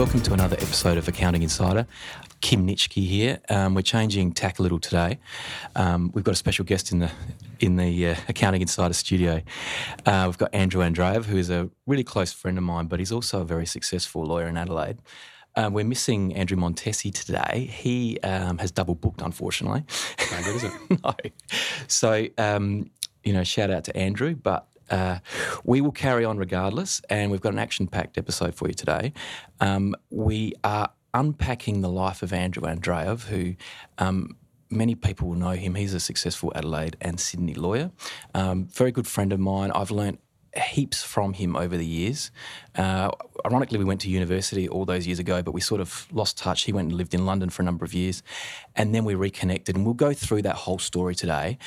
Welcome to another episode of Accounting Insider. Kim Nitschke here. Um, we're changing tack a little today. Um, we've got a special guest in the in the uh, Accounting Insider studio. Uh, we've got Andrew Andreev, who is a really close friend of mine, but he's also a very successful lawyer in Adelaide. Um, we're missing Andrew Montesi today. He um, has double booked, unfortunately. No good, is it? no. So, um, you know, shout out to Andrew, but uh, we will carry on regardless, and we've got an action packed episode for you today. Um, we are unpacking the life of Andrew Andreev, who um, many people will know him. He's a successful Adelaide and Sydney lawyer, um, very good friend of mine. I've learnt heaps from him over the years. Uh, ironically, we went to university all those years ago, but we sort of lost touch. He went and lived in London for a number of years, and then we reconnected. And we'll go through that whole story today.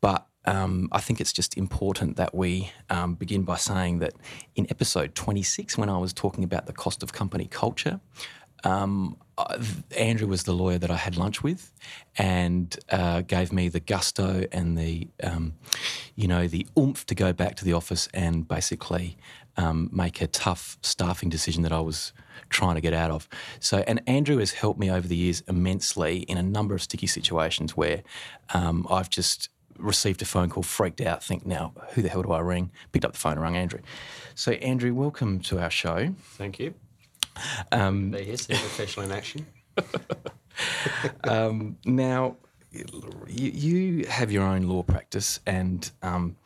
But um, I think it's just important that we um, begin by saying that in episode 26, when I was talking about the cost of company culture, um, Andrew was the lawyer that I had lunch with, and uh, gave me the gusto and the, um, you know, the oomph to go back to the office and basically um, make a tough staffing decision that I was trying to get out of. So, and Andrew has helped me over the years immensely in a number of sticky situations where um, I've just received a phone call, freaked out, think now, who the hell do I ring? Picked up the phone and rang Andrew. So, Andrew, welcome to our show. Thank you. Um, Be here, see professional in action. um, now, you, you have your own law practice and um,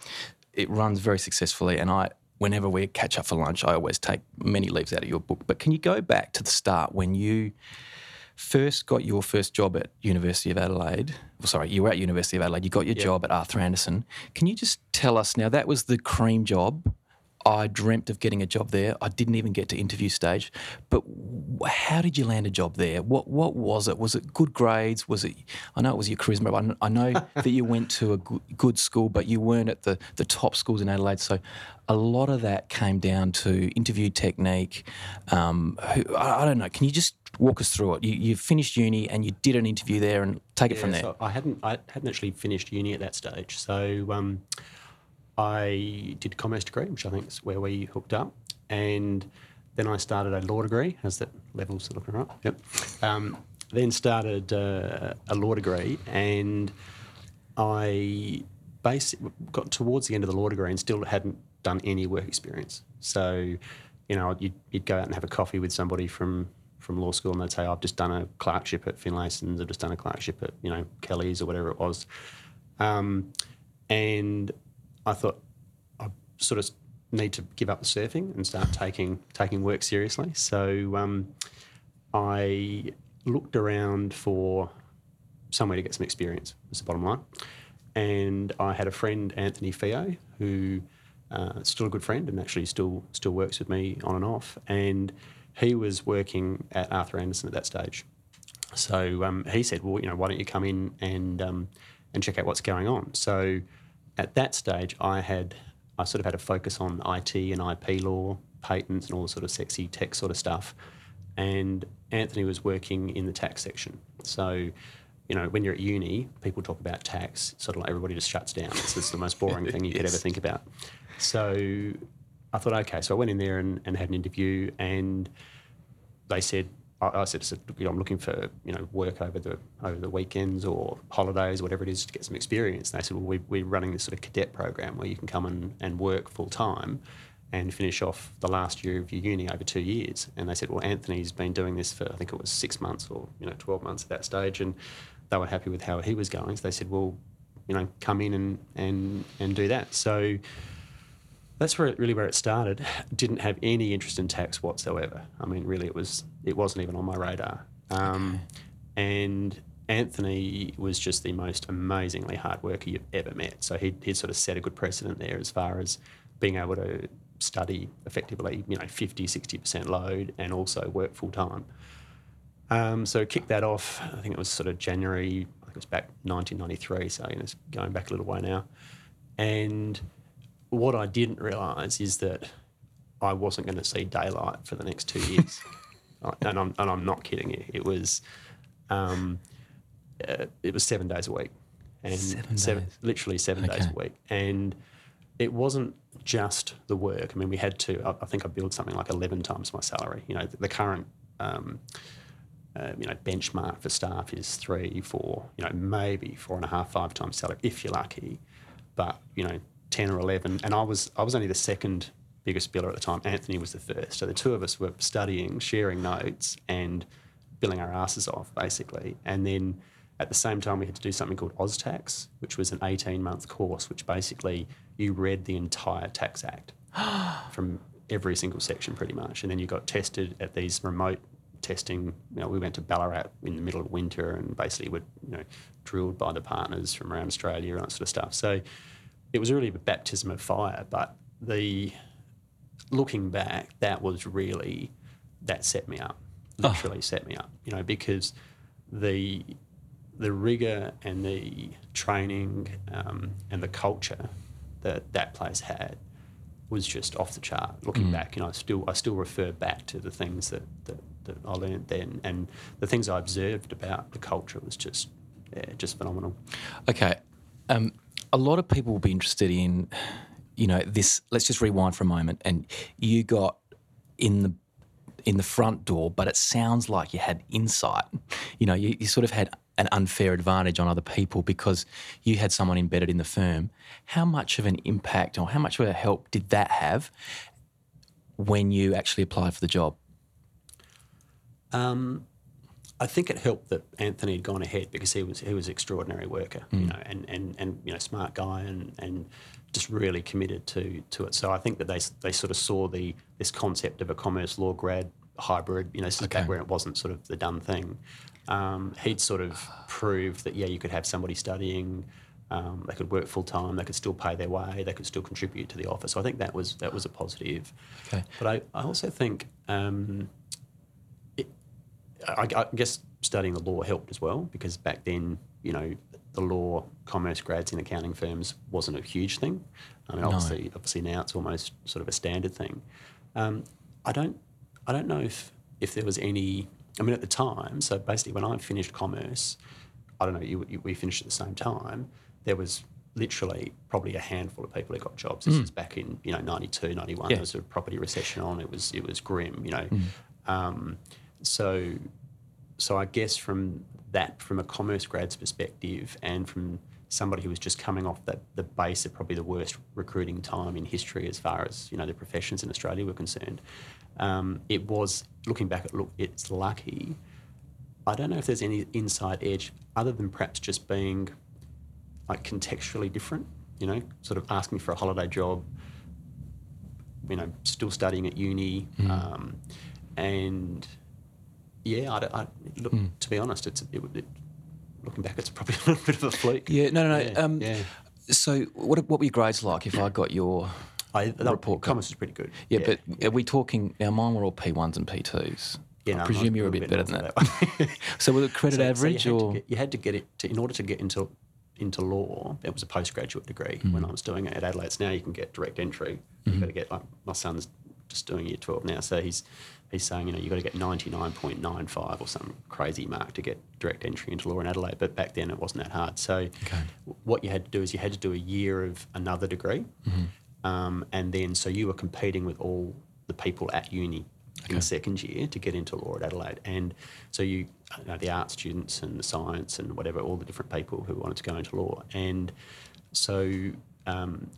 it runs very successfully. And I, whenever we catch up for lunch, I always take many leaves out of your book. But can you go back to the start when you first got your first job at University of Adelaide? Well, sorry, you were at University of Adelaide. You got your Yep. job at Arthur Andersen. Can you just tell us now? That was the cream job. I dreamt of getting a job there. I didn't even get to interview stage. But how did you land a job there? What what was it? Was it good grades? Was it? I know it was your charisma. I, know that you went to a good, school, but you weren't at the the top schools in Adelaide. So a lot of that came down to interview technique. Um, who, I, I don't know. Can you just walk us through it? You, you finished uni and you did an interview there, and take it from there. so I hadn't I hadn't actually finished uni at that stage. So um, I did a commerce degree, which I think is where we hooked up, and then I started a law degree. How's that levels looking right? Yep. Um, then started uh, a law degree, and I basically got towards the end of the law degree and still hadn't done any work experience. So, you know, you'd, you'd go out and have a coffee with somebody from from law school, and they'd say, "I've just done a clerkship at Finlayson's. I've just done a clerkship at you know Kelly's or whatever it was," um, and I thought I sort of need to give up the surfing and start taking taking work seriously. So um, I looked around for somewhere to get some experience. Was the bottom line. And I had a friend, Anthony Fio, who uh, still a good friend and actually still still works with me on and off. And he was working at Arthur Andersen at that stage. So um, he said, "Well, you know, why don't you come in and um, and check out what's going on?" So at that stage, I had I sort of had a focus on IT and IP law, patents, and all the sort of sexy tech sort of stuff. And Anthony was working in the tax section. So, you know, when you're at uni, people talk about tax. Sort of like everybody just shuts down. It's just the most boring thing you could ever think about. So I thought, okay. So I went in there and, and had an interview, and they said, I, I said, you know, I'm looking for you know work over the over the weekends or holidays, whatever it is, to get some experience. And they said, well, we, we're running this sort of cadet program where you can come and, and work full time and finish off the last year of your uni over two years. And they said, well, Anthony's been doing this for I think it was six months or you know 12 months at that stage, and they were happy with how he was going. So they said, well, you know, come in and and and do that. So that's where it, really where it started. Didn't have any interest in tax whatsoever. I mean, really, it was it wasn't even on my radar. Um, And Anthony was just the most amazingly hard worker you've ever met. So he he sort of set a good precedent there as far as being able to study effectively, you know, 50, 60% load and also work full time. Um, so kicked that off. I think it was sort of January. I think it was back 1993. So you know, it's going back a little way now. And what I didn't realise is that I wasn't going to see daylight for the next two years, Uh, and I'm and I'm not kidding you. It was, um, uh, it was seven days a week, and Seven days. literally seven days a week, and it wasn't just the work. I mean, we had to. I, I think I billed something like eleven times my salary. You know, the, the current um, uh, you know, benchmark for staff is three, four, you know, maybe four and a half, five times salary if you're lucky. But you know, ten or eleven, and I was I was only the second biggest biller at the time. Anthony was the first, so the two of us were studying, sharing notes, and billing our asses off basically. And then at the same time, we had to do something called OzTax, which was an 18 month course, which basically you read the entire tax act from every single section pretty much. And then you got tested at these remote testing. You know, we went to Ballarat in the middle of winter and basically were, you know, drilled by the partners from around Australia and that sort of stuff. So it was really a baptism of fire. But the looking back, that was really that set me up. Literally set me up. You know, because the the rigor and the training um, and the culture that that place had was just off the chart. Looking back, you know, I still I still refer back to the things that, that, that I learned then, and the things I observed about the culture was just yeah, just phenomenal. Okay. Um, a lot of people will be interested in, you know, this. Let's just rewind for a moment. And you got in the in the front door, but it sounds like you had insight. You know, you, you sort of had an unfair advantage on other people because you had someone embedded in the firm. How much of an impact or how much of a help did that have when you actually applied for the job? Um, I think it helped that Anthony had gone ahead because he was he was an extraordinary worker, you know, and, and, and you know, smart guy and, and just really committed to to it. So I think that they they sort of saw the this concept of a commerce law grad hybrid, you know, this is Okay. where it wasn't sort of the done thing. Um, he'd sort of proved that yeah, you could have somebody studying. Um, they could work full time. They could still pay their way. They could still contribute to the office. So I think that was that was a positive. Okay. But I, I also think um, I, I guess studying the law helped as well because back then, you know, the law, commerce grads in accounting firms wasn't a huge thing. I mean, obviously, obviously now it's almost sort of a standard thing. Um, I don't, I don't know if if there was any. I mean, at the time, so basically, when I finished commerce, I don't know, you, you, we finished at the same time. There was literally probably a handful of people who got jobs. This was back in you know 92, 91. Yeah. There was a property recession on. It was it was grim. You know, um, so so I guess from that, from a commerce grad's perspective, and from somebody who was just coming off that the base of probably the worst recruiting time in history as far as you know the professions in Australia were concerned, um, it was looking back at look, it's lucky. I don't know if there's any inside edge other than perhaps just being like contextually different. You know, sort of asking for a holiday job. You know, still studying at uni, um, and yeah, I, I look. To be honest, it's it, it, looking back, it's probably a little bit of a fluke. Yeah, no, no, no. Yeah, um, yeah. So, what what were your grades like? If I got your I, the report commerce is pretty good. yeah, but are we talking now? Mine were all P ones and P twos. Yeah, I no, presume I'm you're a bit better than that. that so, was it credit So- so average you had to or? get- you had to get it to, in order to get into into law. It was a postgraduate degree Hmm. when I was doing it at Adelaide. So now you can get direct entry. You've got to get like my son's just doing year twelve now, so he's he's saying you know you got to get ninety nine point nine five or some crazy mark to get direct entry into law in Adelaide. But back then it wasn't that hard. So Okay. what you had to do is you had to do a year of another degree, Mm-hmm. um, and then so you were competing with all the people at uni in the second year to get into law at Adelaide, and so you, you know, the art students and the science and whatever, all the different people who wanted to go into law, and so. Um,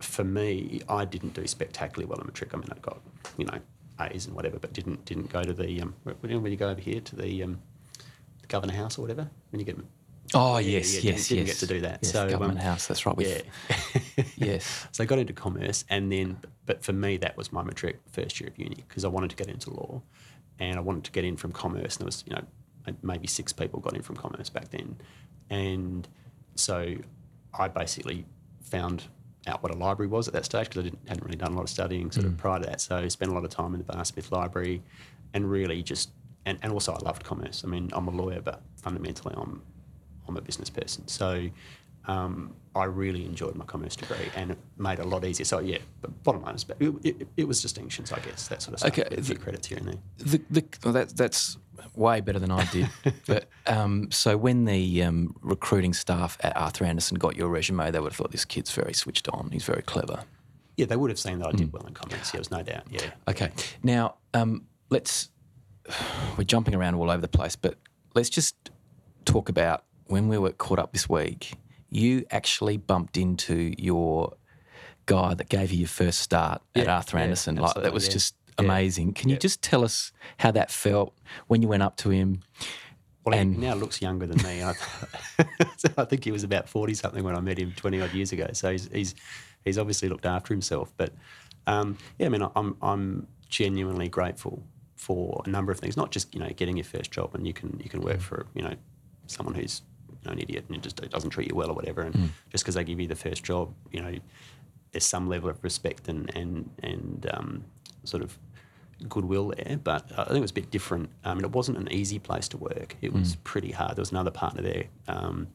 for me, I didn't do spectacularly well in matric. I mean, I got you know A's and whatever, but didn't didn't go to the um, when when you go over here to the, um, the Governor House or whatever when you get Oh Yeah, yes, yeah, yes, didn't- yes. didn't get to do that. Yes, So, government um, house. That's right. With, yeah. Yes. so I got into commerce, and then, but for me, that was my matric first year of uni because I wanted to get into law, and I wanted to get in from commerce. And there was, you know, maybe six people got in from commerce back then, and so I basically found out what a library was at that stage because I didn't, hadn't really done a lot of studying sort of mm. prior to that. So I spent a lot of time in the Barr Smith Library, and really just, and, and also I loved commerce. I mean, I'm a lawyer, but fundamentally I'm I'm a business person. So um, I really enjoyed my commerce degree and it made it a lot easier. So yeah, but bottom line is, it, it, it was distinctions, I guess, that sort of stuff. Okay, a few the- credits here and there. The, the, well, that, that's way better than I did. but um, so when the um, recruiting staff at Arthur Andersen got your resume, they would have thought this kid's very switched on. He's very clever. Yeah, they would have seen that I did well in commerce. Yeah, there's no doubt. Yeah. Okay. Now, um, let's we're jumping around all over the place, but let's just talk about when we were caught up this week. You actually bumped into your guy that gave you your first start at Arthur yeah, Andersen. Like that was yeah. just Yeah. amazing. Can you just tell us how that felt when you went up to him? Well, And- he now looks younger than me. I, so I think he was about forty something when I met him twenty odd years ago. So he's he's, he's obviously looked after himself. But um, yeah, I mean, I'm I'm genuinely grateful for a number of things. Not just you know getting your first job and you can you can work for you know someone who's know, an idiot and it just doesn't treat you well or whatever. And just because they give you the first job, you know, there's some level of respect and and and um, sort of goodwill there, but I think it was a bit different. I mean, it wasn't an easy place to work. It was pretty hard. There was another partner there um,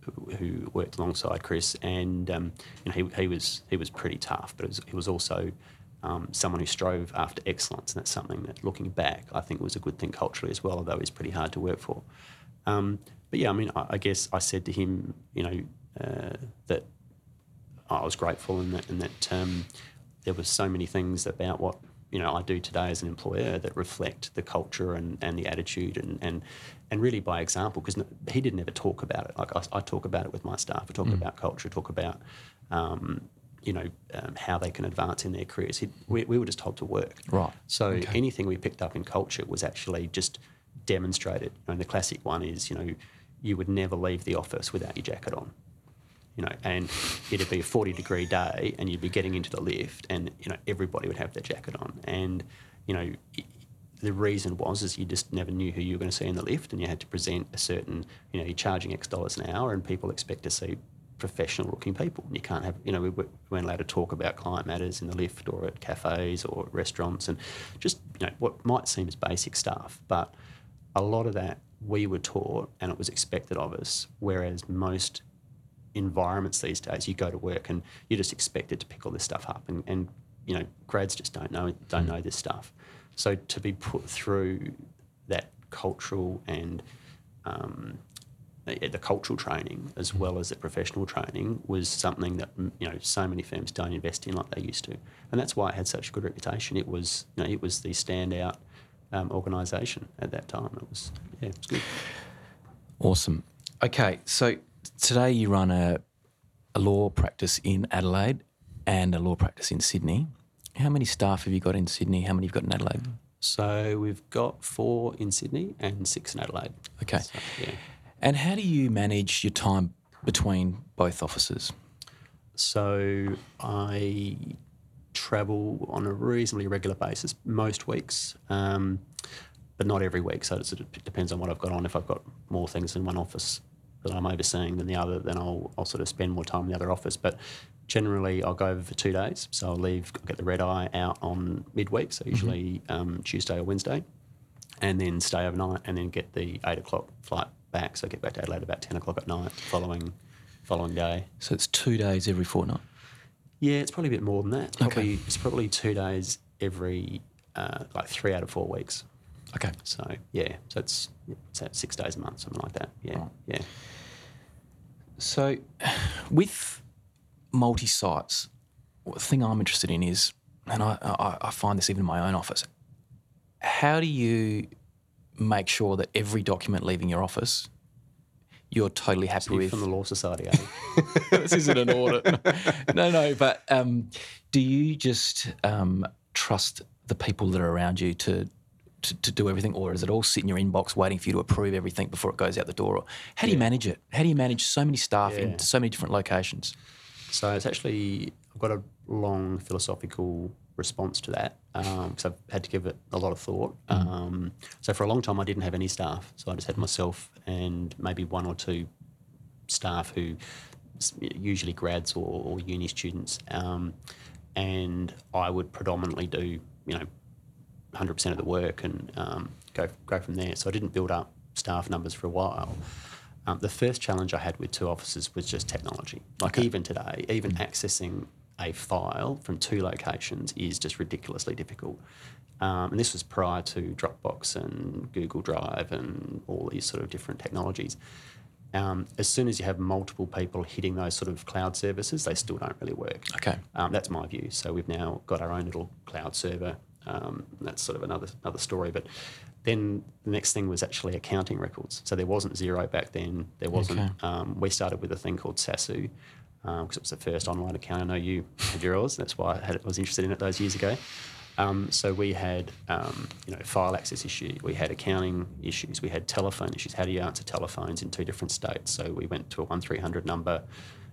who, who worked alongside Chris, and um, you know, he, he was he was pretty tough, but it was, he was also um, someone who strove after excellence, and that's something that, looking back, I think was a good thing culturally as well. Although he's pretty hard to work for. Um, but yeah, I mean, I, I guess I said to him, you know, uh, that I was grateful and that, and that um, there was so many things about what you know I do today as an employer that reflect the culture and, and the attitude and, and and really by example because he didn't ever talk about it. Like I, I talk about it with my staff. I talk about culture talk about um, you know um, how they can advance in their careers. He, we, we were just told to work. Right. so Okay. anything we picked up in culture was actually just demonstrated and the classic one is you know you would never leave the office without your jacket on you know, and it'd be a 40 degree day and you'd be getting into the lift and, you know, everybody would have their jacket on. And, you know, the reason was is you just never knew who you were going to see in the lift and you had to present a certain, you know, you're charging X dollars an hour and people expect to see professional looking people. You can't have, you know, we we weren't allowed to talk about client matters in the lift or at cafes or restaurants and just, you know, what might seem as basic stuff. But a lot of that we were taught and it was expected of us, whereas most environments these days, you go to work and you're just expected to pick all this stuff up, and, and you know grads just don't know don't know this stuff. So to be put through that cultural and um, the the cultural training as well as the professional training was something that mm, you know so many firms don't invest in like they used to, and that's why it had such a good reputation. It was you know it was the standout um, organisation at that time. It was yeah, it was good. Awesome. Okay, so today you run a, a law practice in Adelaide and a law practice in Sydney. How many staff have you got in Sydney? How many have you got in Adelaide? So we've got four in Sydney and six in Adelaide. Okay. So, yeah. And how do you manage your time between both offices? So I travel on a reasonably regular basis most weeks, um, but not every week. So it sort of depends on what I've got on. If I've got more things in one office that I'm overseeing than the other, then I'll, I'll sort of spend more time in the other office. But generally, I'll go over for two days. So I'll leave, I'll get the red eye out on midweek, so usually um, Tuesday or Wednesday, and then stay overnight, and then get the eight o'clock flight back. So I get back to Adelaide about ten o'clock at night, following following day. So it's two days every fortnight. Yeah, it's probably a bit more than that. Probably it's probably two days every uh, like three out of four weeks. Okay. So yeah, so it's it's at six days a month, something like that. Yeah, Right. yeah. So, with multi sites, the thing I'm interested in is, and I, I, I find this even in my own office, how do you make sure that every document leaving your office you're totally happy with? from the Law Society, eh? this isn't an audit. no, no, but um, do you just um, trust the people that are around you to, to to do everything, or is it all sit in your inbox waiting for you to approve everything before it goes out the door? Or how do you manage it? How do you manage so many staff Yeah. in so many different locations? So it's actually I've got a long philosophical response to that because I've had to give it a lot of thought. Um, so for a long time, I didn't have any staff, so I just had myself and maybe one or two staff who usually grads or, or uni students, um, and I would predominantly do you know 100% of the work and um, go go from there. So I didn't build up staff numbers for a while. Um, the first challenge I had with two offices was just technology. Like even today, even accessing a file from two locations is just ridiculously difficult. Um, and this was prior to Dropbox and Google Drive and all these sort of different technologies. Um, as soon as you have multiple people hitting those sort of cloud services, they still don't really work. Okay. Um, that's my view. So we've now got our own little cloud server Um, that's sort of another another story. But then the next thing was actually accounting records. So there wasn't Xero back then. There wasn't. Okay. Um, we started with a thing called Saasu because it was the first online account. I know you had yours. That's why I, had, I was interested in it those years ago. Um, so we had, um, you know, file access issue. We had accounting issues. We had telephone issues. How do you answer telephones in two different states? So we went to a one three hundred number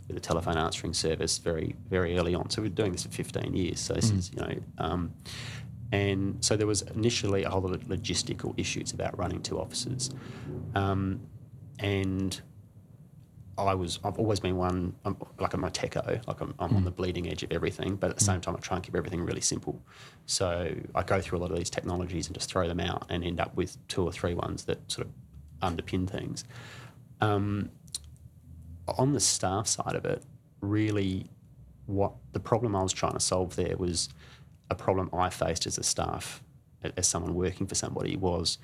with a telephone answering service very very early on. So we were doing this for fifteen years. So this is you know. Um, and so there was initially a whole lot of logistical issues about running two offices, um, and I was I've always been one I'm, like I'm a techo, like I'm, I'm on the bleeding edge of everything, but at the same time I try and keep everything really simple. So I go through a lot of these technologies and just throw them out and end up with two or three ones that sort of underpin things. Um, on the staff side of it, really, what the problem I was trying to solve there was a problem I faced as a staff, as someone working for somebody, was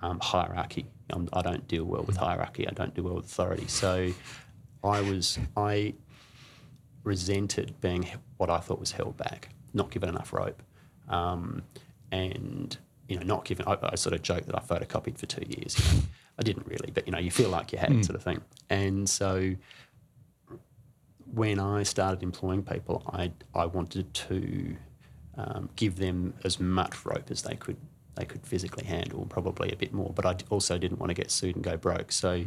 um, hierarchy. Um, I don't deal well with hierarchy. I don't do well with authority. So I was I resented being what I thought was held back, not given enough rope, um, and you know not given. I, I sort of joked that I photocopied for two years. You know. I didn't really, but you know you feel like you had sort of thing. And so when I started employing people, I I wanted to um, give them as much rope as they could they could physically handle, probably a bit more. But I also didn't want to get sued and go broke. So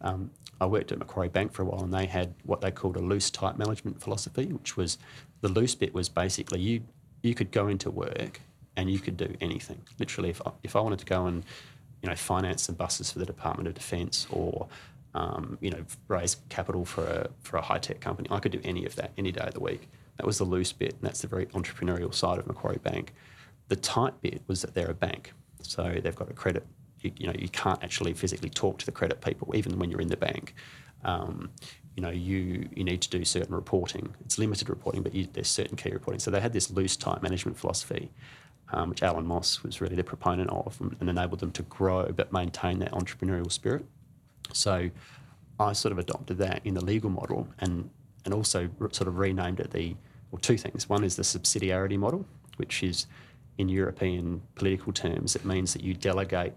um, I worked at Macquarie Bank for a while, and they had what they called a loose tight management philosophy, which was the loose bit was basically you you could go into work and you could do anything. Literally, if I, if I wanted to go and you know finance some buses for the Department of Defence or um, you know raise capital for a for a high tech company, I could do any of that any day of the week. That was the loose bit, and that's the very entrepreneurial side of Macquarie Bank. The tight bit was that they're a bank, so they've got a credit. You, you know, you can't actually physically talk to the credit people, even when you're in the bank. Um, you know, you you need to do certain reporting. It's limited reporting, but you, there's certain key reporting. So they had this loose, tight management philosophy, um, which Allan Moss was really the proponent of, and, and enabled them to grow but maintain that entrepreneurial spirit. So I sort of adopted that in the legal model and, and also sort of renamed it the, well, two things. One is the subsidiarity model, which is in European political terms, it means that you delegate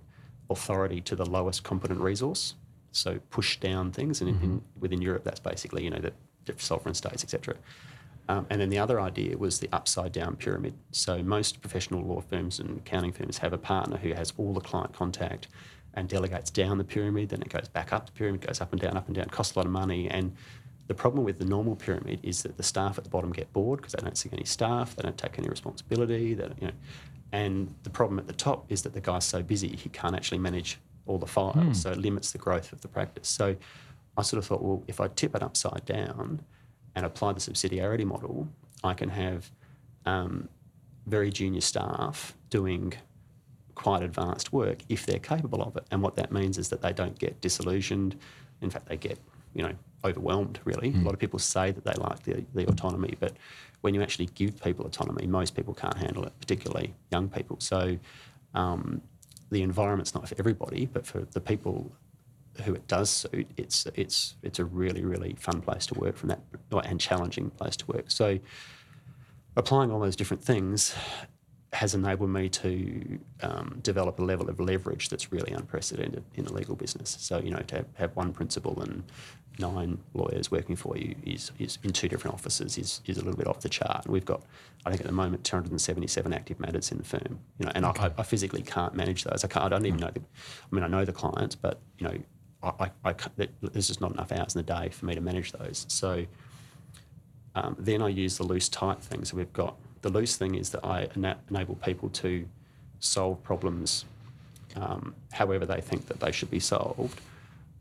authority to the lowest competent resource. So push down things, and in, in, within Europe, that's basically you know the, the sovereign states, etc. Um, and then the other idea was the upside down pyramid. So most professional law firms and accounting firms have a partner who has all the client contact and delegates down the pyramid, then it goes back up the pyramid, goes up and down, up and down, costs a lot of money. And the problem with the normal pyramid is that the staff at the bottom get bored because they don't see any staff, they don't take any responsibility, that you know. And the problem at the top is that the guy's so busy he can't actually manage all the files, so it limits the growth of the practice. So I sort of thought, well, if I tip it upside down and apply the subsidiarity model, I can have um, very junior staff doing quite advanced work if they're capable of it. And what that means is that they don't get disillusioned. In fact, they get, you know, overwhelmed really. A lot of people say that they like the, the autonomy, but when you actually give people autonomy, most people can't handle it, particularly young people. So um, the environment's not for everybody, but for the people who it does suit, it's it's it's a really really fun place to work from that and challenging place to work. So applying all those different things has enabled me to um, develop a level of leverage that's really unprecedented in the legal business. So you know to have, have one principal and nine lawyers working for you is, is in two different offices is, is a little bit off the chart. And we've got, I think at the moment, 277 active matters in the firm. You know, and I, I physically can't manage those. I can't. I don't even know. The, I mean, I know the clients, but you know, I, I, I can't- there's just not enough hours in the day for me to manage those. So um, then I use the loose tight thing. So we've got the loose thing is that I ena- enable people to solve problems um, however they think that they should be solved,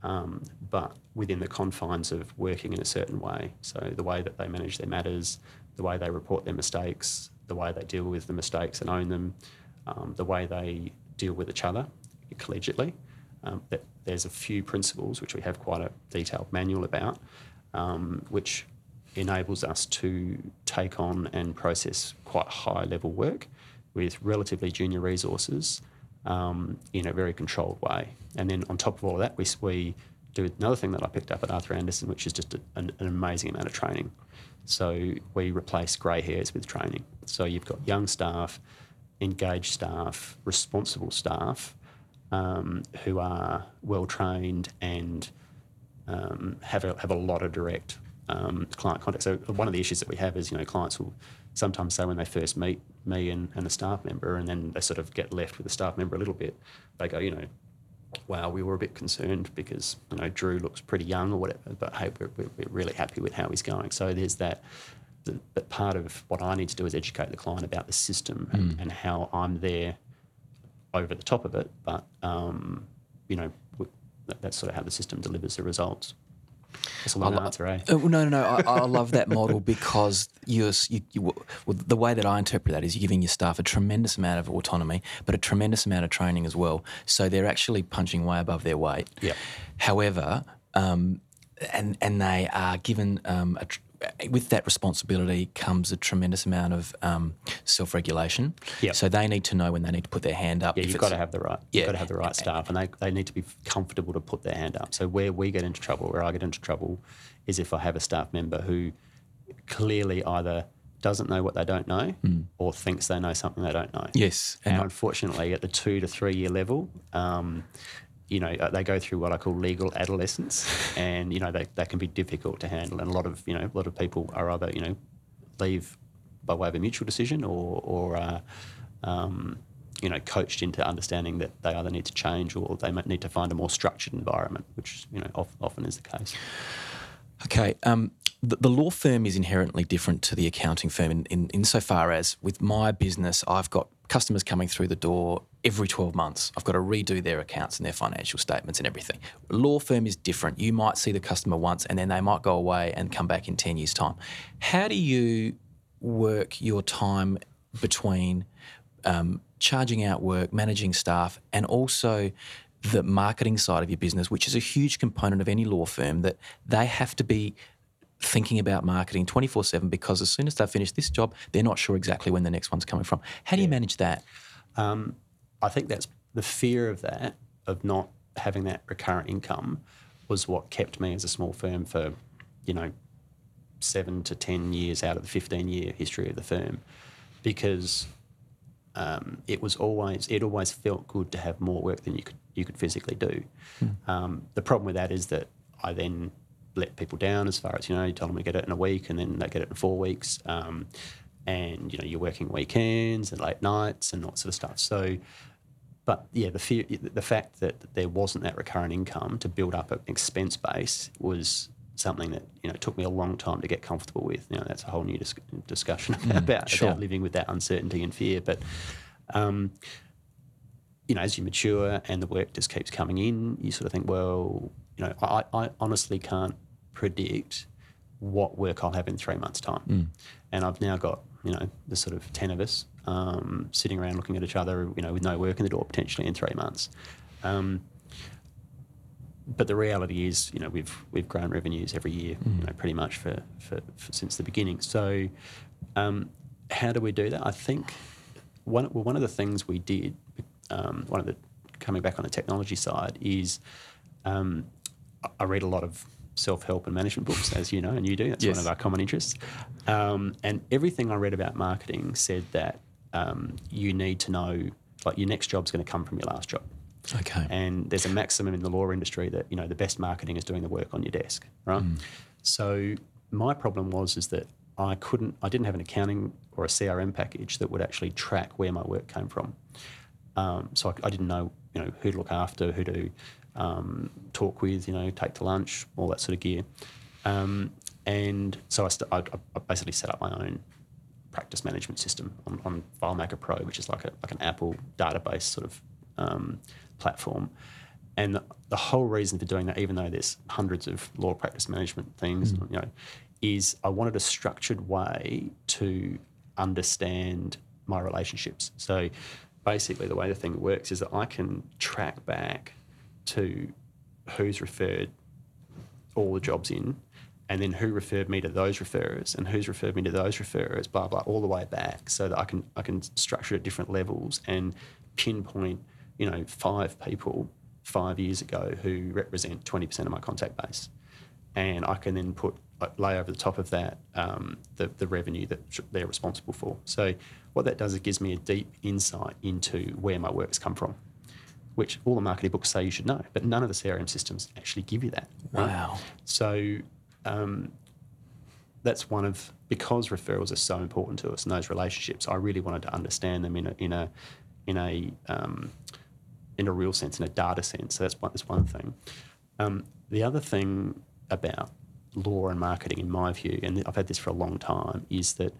um, but within the confines of working in a certain way. So the way that they manage their matters, the way they report their mistakes, the way they deal with the mistakes and own them, um, the way they deal with each other collegiately. Um, that there's a few principles which we have quite a detailed manual about, um, which enables us to take on and process quite high level work with relatively junior resources um, in a very controlled way. And then on top of all of that, we, we do another thing that I picked up at Arthur Andersen, which is just a, an, an amazing amount of training. So we replace grey hairs with training. So you've got young staff engaged staff, responsible staff um, who are well trained and um, have a, have a lot of direct um, client contact. So one of the issues that we have is you know clients will sometimes say when they first meet me and, and a staff member, and then they sort of get left with the staff member a little bit. They go, you know, wow, we were a bit concerned because you know Drew looks pretty young or whatever, but hey, we're, we're really happy with how he's going. So there's that. But part of what I need to do is educate the client about the system and, Mm. and how I'm there over the top of it. But um, you know, that's sort of how the system delivers the results. That's a long lo- answer, eh? Uh, no, no, no. I, I love that model because you're, you, you, well, the way that I interpret that is you're giving your staff a tremendous amount of autonomy, but a tremendous amount of training as well. So they're actually punching way above their weight. Yep. However, um, and and they are given um, a tr- with that responsibility comes a tremendous amount of um, self-regulation. Yep. So they need to know when they need to put their hand up. Yeah, you've got to have the right. Yeah. You've got to have the right staff, and they, they need to be comfortable to put their hand up. So where we get into trouble, where I get into trouble, is if I have a staff member who clearly either doesn't know what they don't know or thinks they know something they don't know. Yes, And and unfortunately, at the two to three year level, um, you know, uh, they go through what I call legal adolescence, and you know they, they can be difficult to handle. And a lot of you know a lot of people are either you know leave by way of a mutual decision or or uh, um, you know coached into understanding that they either need to change or they might need to find a more structured environment, which you know of, often is the case. Okay. Um, the, the law firm is inherently different to the accounting firm in, in, insofar as with my business, I've got customers coming through the door every 12 months. I've got to redo their accounts and their financial statements and everything. Law firm is different. You might see the customer once and then they might go away and come back in 10 years' time. How do you work your time between um, charging out work, managing staff, and also the marketing side of your business, which is a huge component of any law firm, that they have to be thinking about marketing 24 7 because as soon as they finish this job, they're not sure exactly when the next one's coming from. How do you manage that? Um, I think that's the fear of that, of not having that recurrent income, was what kept me as a small firm for, you know, seven to 10 years out of the 15 year history of the firm because um, it was always, it always felt good to have more work than you could, you could physically do. Um, the problem with that is that I then let people down as far as, you know, you tell them to get it in a week and then they get it in four weeks. Um, and, you know, you're working weekends and late nights and all that sort of stuff. So, but yeah, the fear, the fact that there wasn't that recurrent income to build up an expense base was something that you know took me a long time to get comfortable with. You know, that's a whole new dis- discussion about, sure. about living with that uncertainty and fear. But um, you know, as you mature and the work just keeps coming in, you sort of think, well, you know, I, I honestly can't predict what work I'll have in three months' time. And I've now got, you know, the sort of 10 of us um, sitting around looking at each other, you know, with no work in the door potentially in three months. Um, but the reality is, you know, we've we've grown revenues every year, you know, pretty much for, for, for since the beginning. So, um, how do we do that? I think one well, one of the things we did, um, one of the coming back on the technology side is, um, I- I read a lot of self help and management books, as you know, and you do. That's Yes. one of our common interests. Um, and everything I read about marketing said that um, you need to know, like, your next job's going to come from your last job. Okay. And there's a maximum in the law industry that you know the best marketing is doing the work on your desk, right? So my problem was is that I couldn't, I didn't have an accounting or a CRM package that would actually track where my work came from. Um, so I, I didn't know, you know, who to look after, who to um, talk with, you know, take to lunch, all that sort of gear. Um, and so I, st- I, I basically set up my own practice management system on, on FileMaker Pro, which is like a like an Apple database sort of um, platform. And the, the whole reason for doing that, even though there's hundreds of law practice management things, you know, is I wanted a structured way to understand my relationships. So basically, the way the thing works is that I can track back to who's referred all the jobs in, and then who referred me to those referrers, and who's referred me to those referrers, blah blah, all the way back, so that I can I can structure at different levels and pinpoint, you know, five people five years ago who represent twenty percent of my contact base, and I can then put lay over the top of that um, the, the revenue that they're responsible for. So what that does, it gives me a deep insight into where my work's come from, which all the marketing books say you should know, but none of the CRM systems actually give you that. Wow. So um, that's one of because referrals are so important to us and those relationships. I really wanted to understand them in a in a in a um, in a real sense, in a data sense. So that's one, that's one thing. Um, the other thing about law and marketing, in my view, and I've had this for a long time, is that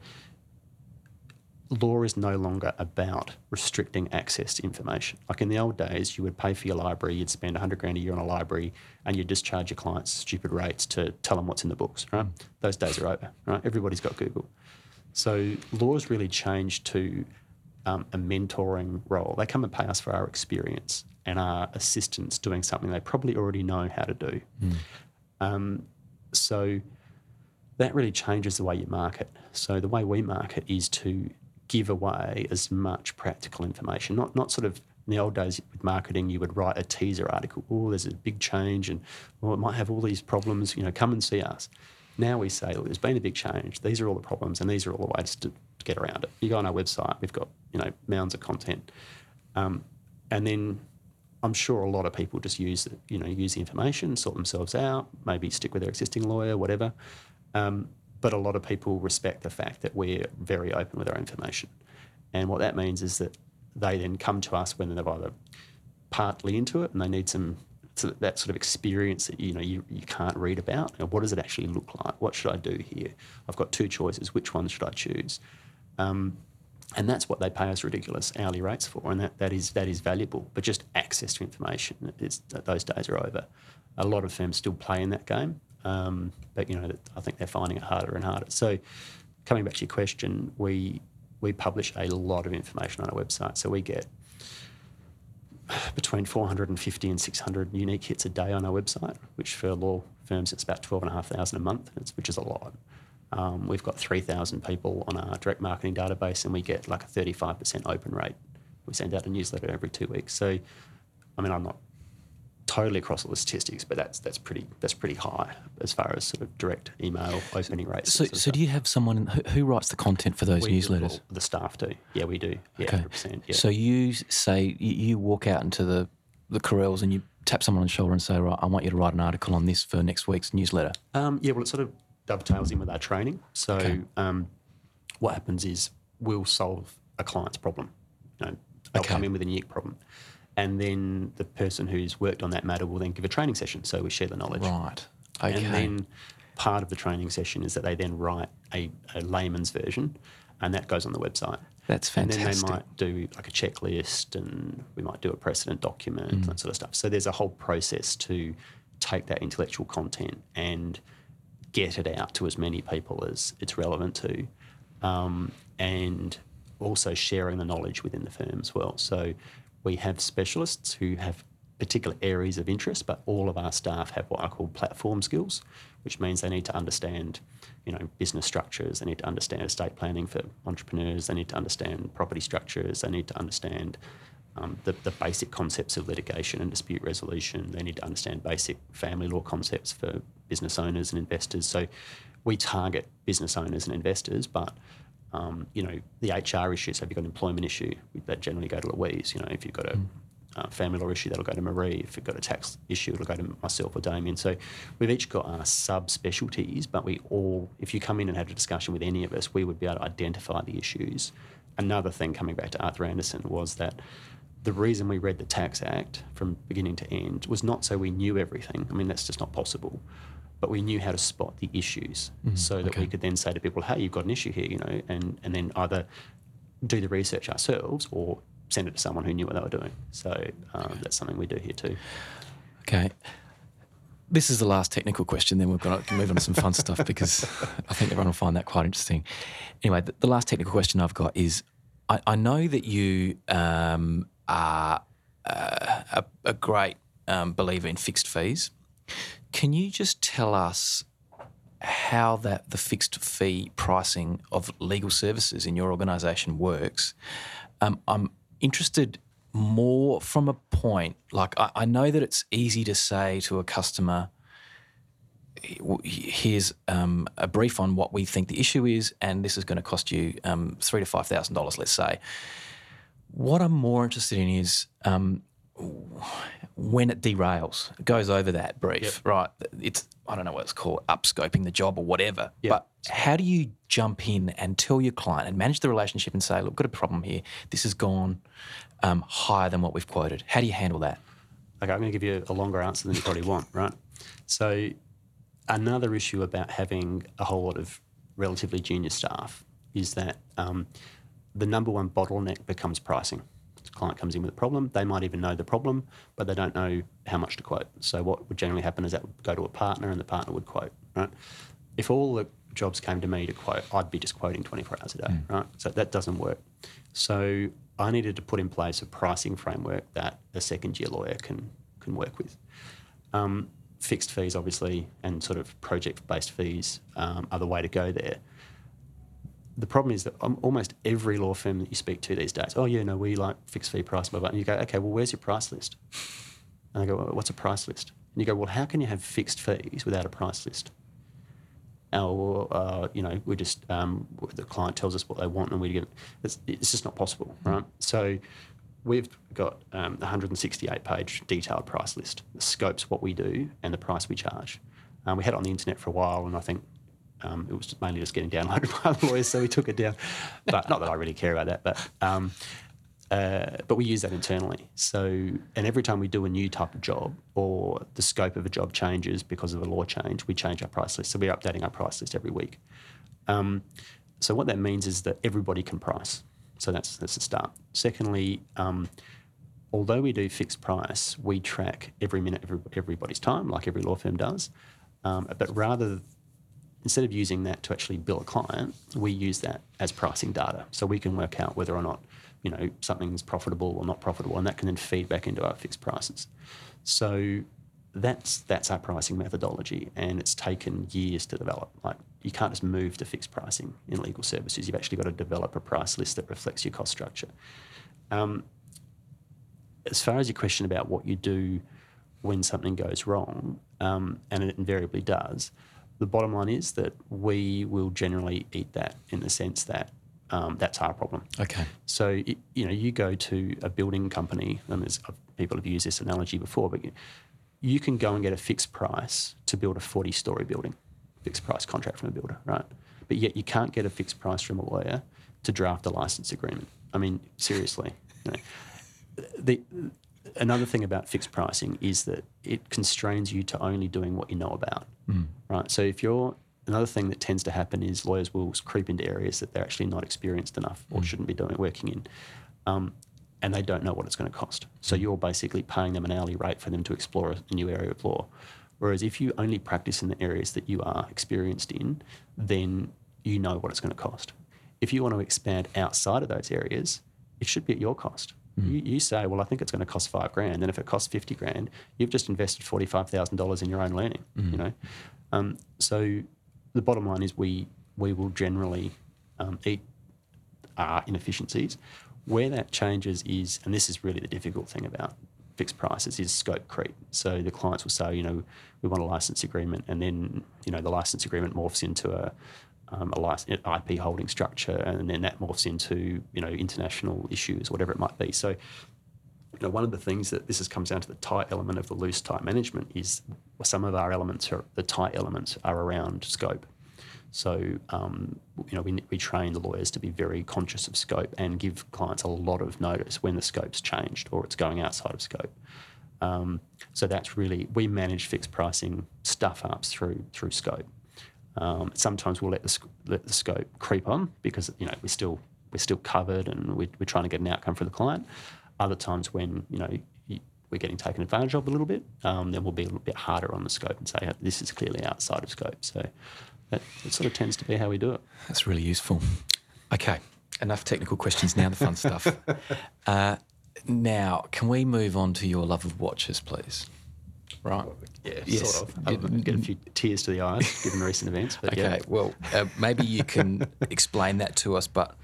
law is no longer about restricting access to information. Like in the old days, you would pay for your library, you'd spend 100 grand a year on a library, and you'd just charge your clients stupid rates to tell them what's in the books, right? Those days are over, right? Everybody's got Google. So laws really changed to um, a mentoring role. They come and pay us for our experience and our assistance doing something they probably already know how to do. Mm. Um, so that really changes the way you market. So the way we market is to give away as much practical information, not not sort of in the old days with marketing, you would write a teaser article. Oh, there's a big change, and well, it might have all these problems. You know, come and see us. Now we say, there's been a big change. These are all the problems, and these are all the ways to, to get around it. You go on our website, we've got you know mounds of content, um, and then I'm sure a lot of people just use it, you know use the information, sort themselves out, maybe stick with their existing lawyer, whatever. Um, but a lot of people respect the fact that we're very open with our information, and what that means is that they then come to us when they've either partly into it and they need some so that sort of experience that you know you, you can't read about. You know, what does it actually look like? What should I do here? I've got two choices. Which one should I choose? Um, and that's what they pay us ridiculous hourly rates for, and that, that is that is valuable. But just access to information, it's, those days are over. A lot of firms still play in that game, um, but you know I think they're finding it harder and harder. So, coming back to your question, we we publish a lot of information on our website. So we get between 450 and 600 unique hits a day on our website, which for law firms it's about 12,500 a month, which is a lot. Um, we've got 3,000 people on our direct marketing database, and we get like a 35% open rate. We send out a newsletter every two weeks. So, I mean, I'm not totally across all the statistics, but that's that's pretty that's pretty high as far as sort of direct email opening rates. So, so do you have someone who, who, writes the content for those we newsletters? Do, the staff do. Yeah, we do. Yeah, okay. 100%. Yeah. So you say you walk out into the the Corrells and you tap someone on the shoulder and say, right, I want you to write an article on this for next week's newsletter. Um, yeah, well, it sort of dovetails in with our training. So okay. um, what happens is we'll solve a client's problem. You know, they'll okay. come in with a unique problem and then the person who's worked on that matter will then give a training session. So we share the knowledge. Right. Okay. And then part of the training session is that they then write a, a layman's version, and that goes on the website. That's fantastic. And then they might do like a checklist, and we might do a precedent document, mm. that sort of stuff. So there's a whole process to take that intellectual content and get it out to as many people as it's relevant to, um, and also sharing the knowledge within the firm as well. So we have specialists who have particular areas of interest, but all of our staff have what I call platform skills, which means they need to understand, you know, business structures. They need to understand estate planning for entrepreneurs. They need to understand property structures. They need to understand um, the, the basic concepts of litigation and dispute resolution. They need to understand basic family law concepts for business owners and investors. So we target business owners and investors, but um, you know, the HR issues. Have you got an employment issue? That generally go to Louise. You know, if you've got a mm. uh, family law issue, that'll go to Marie. If you've got a tax issue, it'll go to myself or Damien. So we've each got our subspecialties, but we all, if you come in and have a discussion with any of us, we would be able to identify the issues. Another thing coming back to Arthur Andersen was that the reason we read the Tax Act from beginning to end was not so we knew everything. I mean, that's just not possible but we knew how to spot the issues mm, so that okay. we could then say to people, hey, you've got an issue here, you know, and, and then either do the research ourselves or send it to someone who knew what they were doing. So um, okay. that's something we do here too. Okay. This is the last technical question, then we're going to move on to some fun stuff because I think everyone will find that quite interesting. Anyway, the, the last technical question I've got is I, I know that you um, are uh, a, a, great um, believer in fixed fees. Can you just tell us how that the fixed fee pricing of legal services in your organisation works? Um, I'm interested more from a point like I, I know that it's easy to say to a customer, here's um, a brief on what we think the issue is, and this is going to cost you um, three to five thousand dollars, let's say. What I'm more interested in is um, when it derails, it goes over that brief, right? It's I don't know what it's called, upscoping the job or whatever. Yep. But how do you jump in and tell your client and manage the relationship and say, look, got a problem here. This has gone um, higher than what we've quoted. How do you handle that? Okay, I'm going to give you a longer answer than you probably want, right? So, another issue about having a whole lot of relatively junior staff is that um, the number one bottleneck becomes pricing. Client comes in with a problem, they might even know the problem, but they don't know how much to quote. So, what would generally happen is that would go to a partner and the partner would quote, right? If all the jobs came to me to quote, I'd be just quoting 24 hours a day, right? So, that doesn't work. So, I needed to put in place a pricing framework that a second year lawyer can, can work with. Um, fixed fees, obviously, and sort of project based fees um, are the way to go there. The problem is that um, almost every law firm that you speak to these days, oh, yeah, no, we like fixed fee price, blah, blah. And you go, okay, well, where's your price list? And I go, well, what's a price list? And you go, well, how can you have fixed fees without a price list? Or, uh, you know, we just, um, the client tells us what they want and we get it. It's, it's just not possible, right? So we've got um, a 168 page detailed price list that scopes what we do and the price we charge. Um, we had it on the internet for a while and I think um, it was mainly just getting downloaded by the lawyers, so we took it down. But not that I really care about that, but um, uh, but we use that internally. So, and every time we do a new type of job or the scope of a job changes because of a law change, we change our price list. So we're updating our price list every week. Um, so what that means is that everybody can price. So that's that's a start. Secondly, um, although we do fixed price, we track every minute every, everybody's time, like every law firm does. Um, but rather instead of using that to actually bill a client, we use that as pricing data. So we can work out whether or not, you know, something's profitable or not profitable, and that can then feed back into our fixed prices. So that's that's our pricing methodology, and it's taken years to develop. Like you can't just move to fixed pricing in legal services. You've actually got to develop a price list that reflects your cost structure. Um, as far as your question about what you do when something goes wrong, um, and it invariably does, the bottom line is that we will generally eat that in the sense that um, that's our problem. Okay. So y- you know, you go to a building company, and there's uh, people have used this analogy before, but you, you can go and get a fixed price to build a 40-story building, fixed price contract from a builder, right? But yet you can't get a fixed price from a lawyer to draft a license agreement. I mean, seriously. You know, the another thing about fixed pricing is that it constrains you to only doing what you know about, mm. right? So if you're another thing that tends to happen is lawyers will creep into areas that they're actually not experienced enough or mm. shouldn't be doing working in, um, and they don't know what it's going to cost. So mm. you're basically paying them an hourly rate for them to explore a new area of law. Whereas if you only practice in the areas that you are experienced in, then you know what it's going to cost. If you want to expand outside of those areas, it should be at your cost. You, you say, well, I think it's going to cost five grand, and if it costs fifty grand, you've just invested forty five thousand dollars in your own learning. You know, um, so the bottom line is we we will generally um, eat our inefficiencies. Where that changes is, and this is really the difficult thing about fixed prices, is scope creep. So the clients will say, you know, we want a license agreement, and then you know the license agreement morphs into a um, a license, IP holding structure, and then that morphs into you know international issues, whatever it might be. So you know, one of the things that this is comes down to the tight element of the loose tight management is some of our elements are the tight elements are around scope. So um, you know we, we train the lawyers to be very conscious of scope and give clients a lot of notice when the scope's changed or it's going outside of scope. Um, so that's really we manage fixed pricing stuff ups through through scope. Um, sometimes we'll let the, let the scope creep on because you know we're still we're still covered and we're, we're trying to get an outcome for the client. Other times when you know we're getting taken advantage of a little bit, um, then we'll be a little bit harder on the scope and say this is clearly outside of scope. So that, that sort of tends to be how we do it. That's really useful. Okay, enough technical questions now, the fun stuff. Uh, now, can we move on to your love of watches, please? Right? Yeah, Yes. sort of. I get a few tears to the eyes given recent events, but Okay, yeah. well, uh, maybe you can explain that to us, but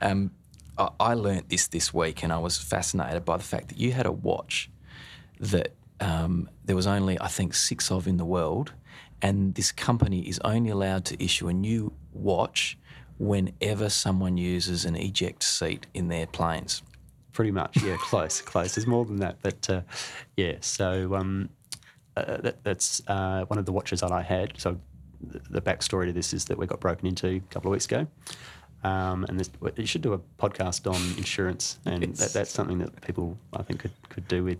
um, I, I learnt this this week and I was fascinated by the fact that you had a watch that um, there was only, I think, six of in the world. And this company is only allowed to issue a new watch whenever someone uses an eject seat in their planes. Pretty much, yeah, close, close. There's more than that, but uh, yeah. So um, uh, that, that's uh, one of the watches that I had. So the, the backstory to this is that we got broken into a couple of weeks ago. Um, and this, you should do a podcast on insurance, and Yes. that, that's something that people I think could, could do with.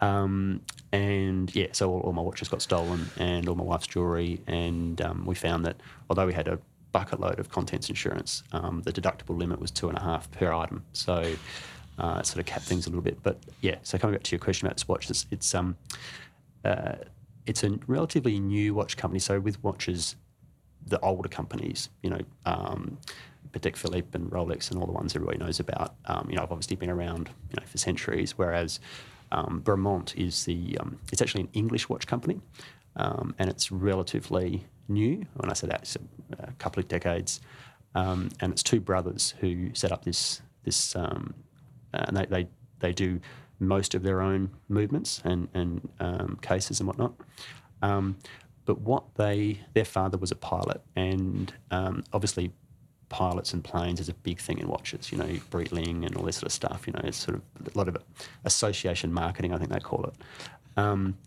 Um, and yeah, so all, all my watches got stolen, and all my wife's jewelry, and um, we found that although we had a bucket load of contents insurance, um, the deductible limit was two and a half per item. So uh, it sort of capped things a little bit. But yeah, so coming back to your question about this watch, it's, it's um, uh, it's a relatively new watch company. So with watches, the older companies, you know, um, Patek Philippe and Rolex and all the ones everybody knows about, um, you know, have obviously been around, you know, for centuries. Whereas um, Bremont is the, um, it's actually an English watch company, um, and it's relatively new. When I say that, it's a, a couple of decades, um, and it's two brothers who set up this this, um, and they, they they do most of their own movements and and um, cases and whatnot. Um, but what they, their father was a pilot, and um, obviously pilots and planes is a big thing in watches. You know, Breitling and all this sort of stuff. You know, it's sort of a lot of association marketing, I think they call it. Um,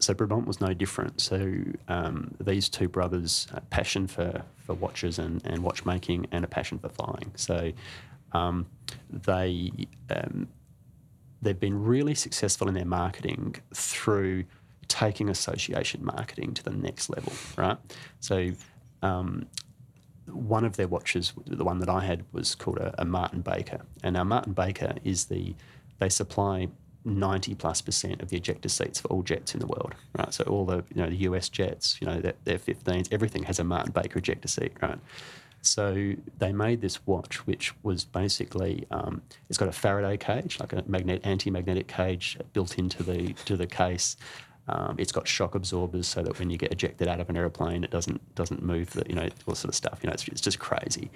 so Bremont was no different. So um, these two brothers, a passion for, for watches and, and watchmaking, and a passion for flying. So um, they um, they've been really successful in their marketing through taking association marketing to the next level, right? So, um, one of their watches, the one that I had, was called a, a Martin Baker, and now Martin Baker is the they supply. 90 plus percent of the ejector seats for all jets in the world, right? So all the you know the US jets, you know their, their 15s, everything has a Martin Baker ejector seat, right? So they made this watch, which was basically um, it's got a Faraday cage, like a magnet anti-magnetic cage built into the to the case. Um, it's got shock absorbers so that when you get ejected out of an aeroplane, it doesn't doesn't move. The, you know all sort of stuff. You know, it's, it's just crazy.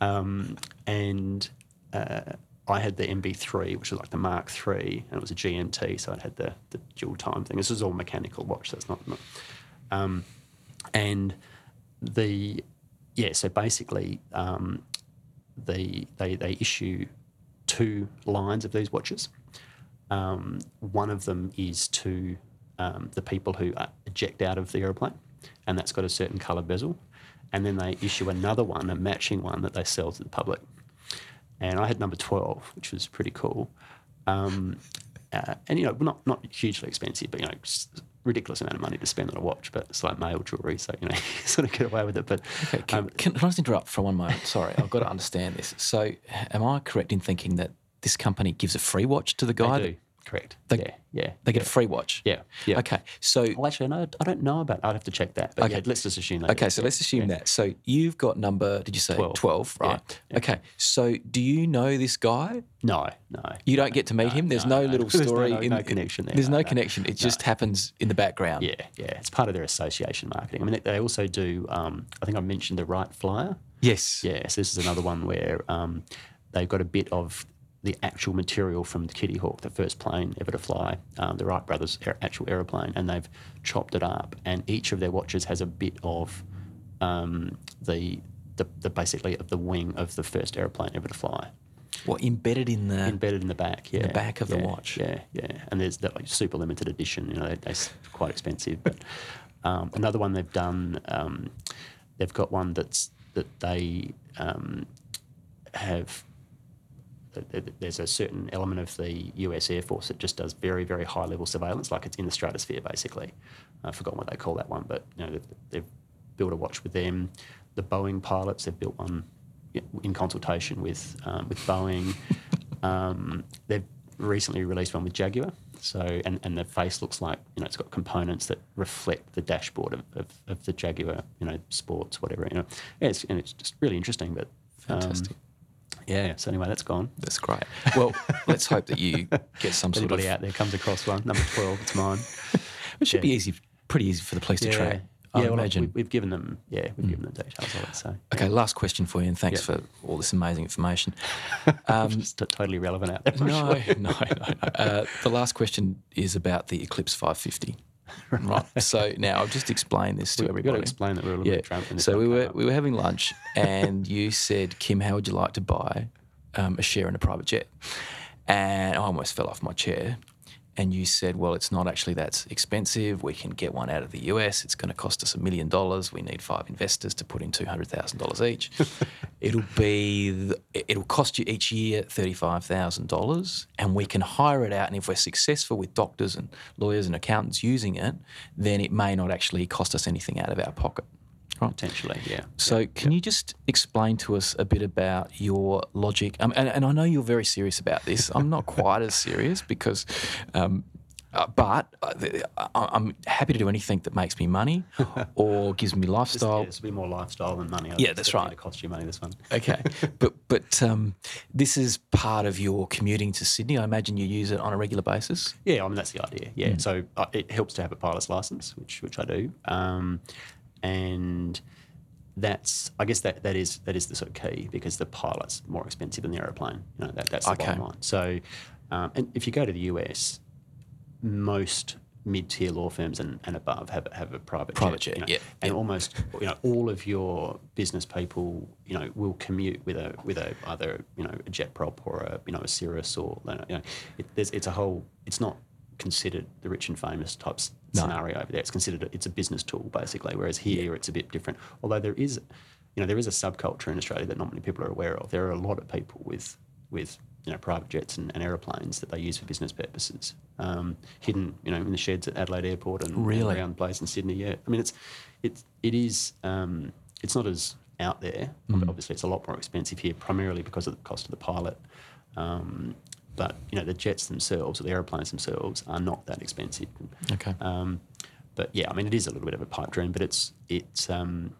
Um, and uh, I had the MB3, which was like the Mark III, and it was a GMT, so it had the, the dual time thing. This is all mechanical watch, so not. not um, and the yeah, so basically, um, the they they issue two lines of these watches. Um, one of them is to um, the people who uh, eject out of the aeroplane, and that's got a certain colour bezel. And then they issue another one, a matching one that they sell to the public. And I had number twelve, which was pretty cool. Um, uh, and you know, not not hugely expensive, but you know, ridiculous amount of money to spend on a watch. But it's like male jewelry, so you know, you sort of get away with it. But Okay, can, um, can, can I just interrupt for one moment? Sorry, I've got to understand this. So, am I correct in thinking that this company gives a free watch to the guy? they do. Correct. They- yeah, yeah. They get a free watch. Yeah, yeah. Okay, so Well, actually, no, I don't know about. I'd have to check that. But Okay. yeah, let's just assume that. okay, so let's assume that. So you've got number. Did you say 12. twelve? Yeah, Right. Okay. So do you know this guy? No, no. You don't get to meet him. There's no, no, no. little There's no- story. no- in, no connection there. There's no, No, no, connection. It just happens in the background. Yeah, yeah. It's part of their association marketing. I mean, they, also do. Um, I think I mentioned the Wright Flyer. Yes. Yes, this is another one where um, they've got a bit of the actual material from the Kitty Hawk, the first plane ever to fly, um, the Wright brothers' aer- actual aeroplane, and they've chopped it up. And each of their watches has a bit of um, the, the the basically of the wing of the first aeroplane ever to fly What embedded in the? embedded in the back. Yeah, back of the watch. Yeah, yeah. And there's that like super limited edition. You know, they, they're quite expensive. But um, another one they've done. Um, they've got one that's that they um, have. Th- th- There's a certain element of the U.S. Air Force that just does very, very high level surveillance, like it's in the stratosphere, basically. I've forgotten what they call that one, but you know, they've, they've built a watch with them. The Boeing pilots, they've built one in consultation with um, with Boeing. um, they've recently released one with Jaguar. So and, and the face looks like you know it's got components that reflect the dashboard of, of, of the Jaguar you know sports whatever you know yeah, it's, and it's just really interesting but um, Fantastic. Yeah so anyway that's gone That's great. Well, let's hope that you get some sort of. anybody out there comes across one number 12 it's mine It should yeah. be easy, pretty easy for the police to Yeah. track. I yeah, well, imagine. we, we've given them. Yeah, we've given them details of it. So okay, last question for you, and thanks Yeah. for all this amazing information. Um, just totally relevant out there. No, sure. no, no, no. Uh, the last question is about the Eclipse 550. Right. So now I've just explained this to We've got to everybody. explain that we're a little bit drunk. So we were we were having lunch, and you said, "Kim, how would you like to buy um, a share in a private jet?" And I almost fell off my chair. And you said, "Well, it's not actually that expensive. We can get one out of the US. It's going to cost us a million dollars. We need five investors to put in two hundred thousand dollars each. it'll be it'll cost you each year thirty five thousand dollars, and we can hire it out. And if we're successful with doctors and lawyers and accountants using it, then it may not actually cost us anything out of our pocket." Right. potentially, yeah. So, can you just explain to us a bit about your logic? Um, and, and I know you're very serious about this. I'm not quite as serious because, um, uh, but uh, th- I- I'm happy to do anything that makes me money or gives me This, lifestyle. yeah, this will be more lifestyle than money. Yeah, that's right. gonna cost you money. This one. Okay, but but um, this is part of your commuting to Sydney. I imagine you use it on a regular basis. Yeah, I mean that's the idea. Yeah, Mm. so uh, it helps to have a pilot's license, which which I do, um, and that's I guess that that is that is the sort of key because the pilot's more expensive than the aeroplane. You know that that's the Okay. bottom line. So, um, and if you go to the US, most mid-tier law firms and, and above have have a private Private jet, jet, you know, yeah, and yeah. almost you know all of your business people you know will commute with a with a either you know a jet prop or a you know a Cirrus or you know it, there's, it's a whole it's not considered the rich and famous type s- No. scenario over there. It's considered a, it's a business tool basically, whereas here it's a bit different. Although there is you know there is a subculture in Australia that not many people are aware of. There are a lot of people with with you know private jets and, and aeroplanes that they use for business purposes, um, hidden you know in the sheds at Adelaide Airport and, and Really? around place in Sydney. Yeah, I mean it's it's it is um, it's not as out there. Mm. Obviously, it's a lot more expensive here, primarily because of the cost of the pilot. Um, but you know the jets themselves or the aeroplanes themselves are not that expensive. Okay. Um, but yeah, I mean, it is a little bit of a pipe dream, but it's it's. Um,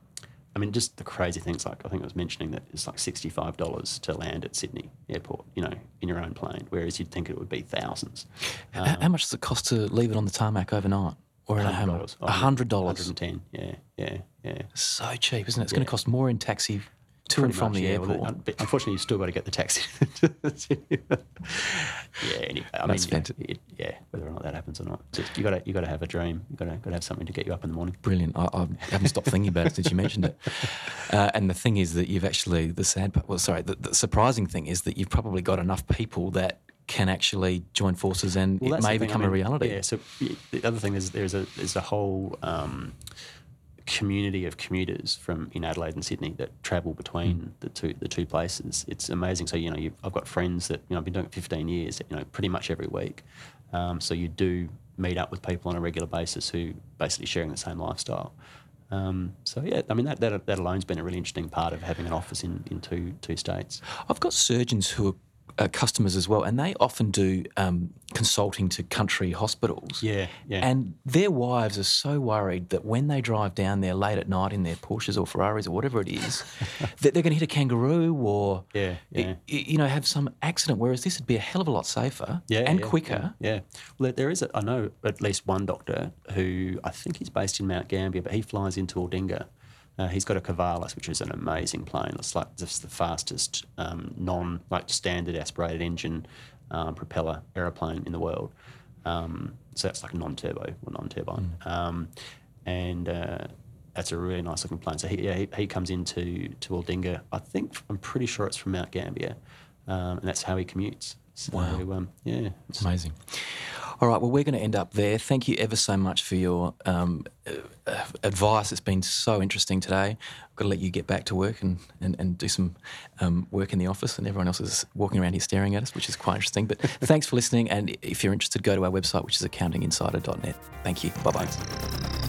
I mean, just the crazy things like I think I was mentioning that it's like sixty-five dollars to land at Sydney Airport, you know, in your own plane, whereas you'd think it would be thousands. H- how much does it cost to leave it on the tarmac overnight or in a hammer? $100. A hundred dollars. Hundred and ten. Yeah, yeah, yeah. So cheap, isn't it? It's going to cost more in taxi to and from much, the yeah. Airport. but unfortunately, you've still got to get the taxi. yeah, anyway, I That's mean, fantastic. it, yeah, whether or not that happens or not, just, you got to you got to have a dream. You got to got to have something to get you up in the morning. Brilliant. I, I haven't stopped thinking about it since you mentioned it. Uh, and the thing is that you've actually, the sad part, well, sorry, the, the surprising thing is that you've probably got enough people that can actually join forces and Well, it may thing, I become a reality. Yeah. So the other thing is there's a there's a whole um, community of commuters from in Adelaide and Sydney that travel between Mm. the two the two places. It's amazing. So you know, you've, I've got friends that you know I've been doing it 15 years. You know, pretty much every week. Um, so you do meet up with people on a regular basis who basically sharing the same lifestyle. Um, so yeah, I mean that, that that alone's been a really interesting part of having an office in, in two two states. I've got surgeons who are uh, customers as well, and they often do um, consulting to country hospitals. Yeah, yeah. And their wives are so worried that when they drive down there late at night in their Porsches or Ferraris or whatever it is, that they're going to hit a kangaroo or Yeah, yeah. you know have some accident. Whereas this would be a hell of a lot safer yeah, and yeah, quicker. Yeah, yeah. Well, there- there is. A, I know at least one doctor who I think he's based in Mount Gambier, but he flies into Aldinga. Uh, he's got a Corvalis, which is an amazing plane. It's like just the fastest um, non like standard aspirated engine um, propeller aeroplane in the world. Um, so that's like a non-turbo or non-turbine, um, and uh, that's a really nice looking plane. So he, yeah, he, he comes into to Aldinga. I think I'm pretty sure it's from Mount Gambier, um, and that's how he commutes. So, Wow. um, yeah, It's amazing. All right, well, we're going to end up there. Thank you ever so much for your um, uh, uh, advice. It's been so interesting today. I've got to let you get back to work and, and, and do some um, work in the office, and everyone else is walking around here staring at us, which is quite interesting. But thanks for listening. And if you're interested, go to our website, which is accountinginsider.net. Thank you. Bye bye.